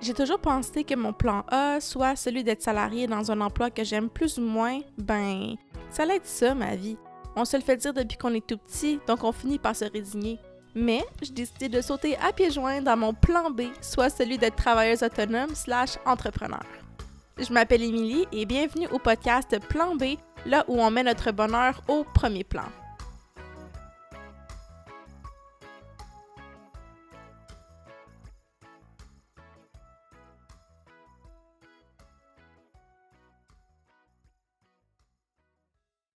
J'ai toujours pensé que mon plan A, soit celui d'être salarié dans un emploi que j'aime plus ou moins, ben, ça allait être ça ma vie. On se le fait dire depuis qu'on est tout petit, donc on finit par se résigner. Mais j'ai décidé de sauter à pieds joints dans mon plan B, soit celui d'être travailleuse autonome slash entrepreneur. Je m'appelle Émilie et bienvenue au podcast Plan B, là où on met notre bonheur au premier plan.